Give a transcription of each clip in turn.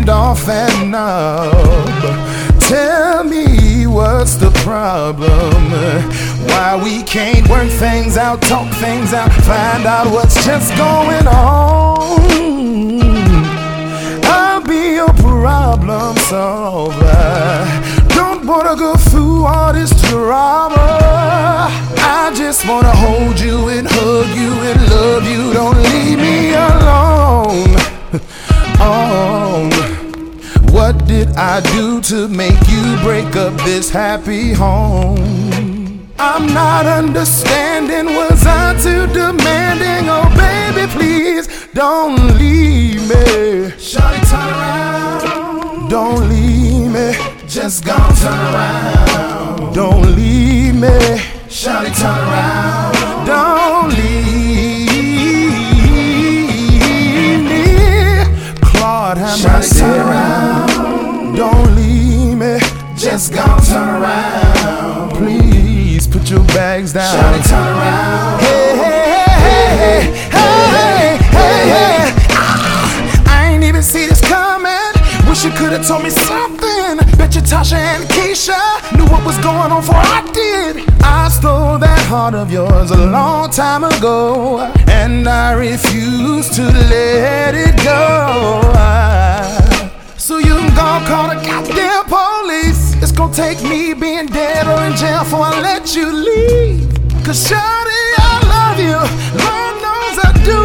standoff and nub. Tell me what's the problem? Why we can't work things out, talk things out, find out what's just going on. I'll be your problem solver. Don't wanna go through all this drama. I just wanna hold you and hug you and love you. Don't leave I do to make you break up this happy home? I'm not understanding. Was I too demanding? Oh, baby, please don't leave me. Shawty, turn around. Don't leave me. Just gon' turn around. Don't leave me. Shawty, turn around. Don't leave me. Lord, have mercy. Gon' turn around. Please put your bags down. Shawty, turn around. Hey, hey, hey, hey, hey, hey, hey. I ain't even see this coming. Wish you could've told me something. Bet you Tasha and Keisha knew what was going on before I did. I stole that heart of yours a long time ago, and I refuse to let it go. So you can go call the goddamn police. It's gonna take me being dead or in jail before I let you leave. Cause shawty, I love you. Lord knows I do.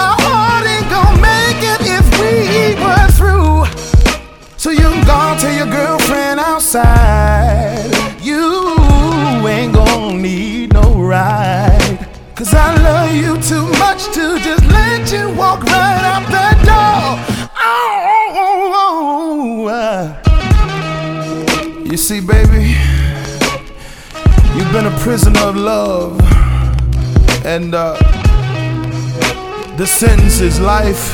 My heart ain't gonna make it if we were through. So you can go tell your girlfriend outside. You ain't gonna need no ride. Cause I love you too much to just let you walk right see, baby, you've been a prisoner of love, and uh, the sentence is life.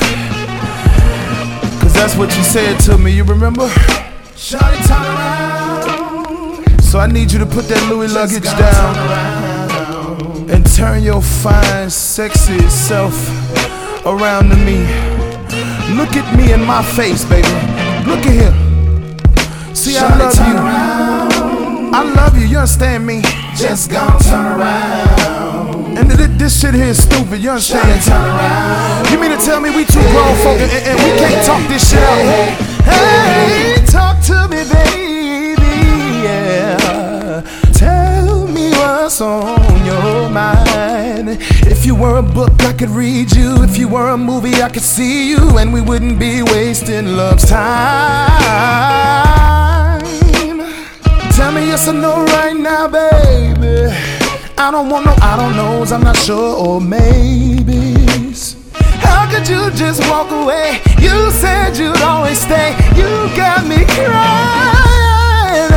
Cause that's what you said to me, you remember? Shawty, turn around. So I need you to put that Louis Just luggage down turn and turn your fine, sexy self around to me. Look at me in my face, baby. Understand me? Just gon' turn around. And th- this shit here is stupid. You understand? turn around. You mean to tell me we two grown folk and, and- and we can't talk this shit out? Hey, talk to me, baby. Yeah. Tell me what's on your mind. If you were a book, I could read you. If you were a movie, I could see you. And we wouldn't be wasting love's time. Tell me yes or no right now, baby. I don't want no I don't knows, I'm not sure, or maybes. How could you just walk away? You said you'd always stay. You got me crying.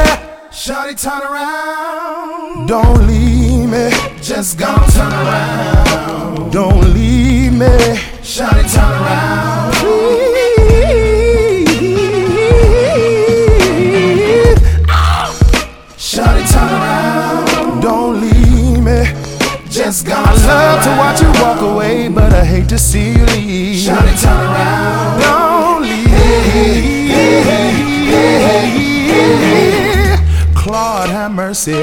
Shawty, turn around. Don't leave me. Just gonna turn around. Don't leave me. Shawty, turn around. Please. Just gon' I love to watch you walk away, but I hate to see you leave. Shawty, turn around. Don't leave. Lord, have mercy.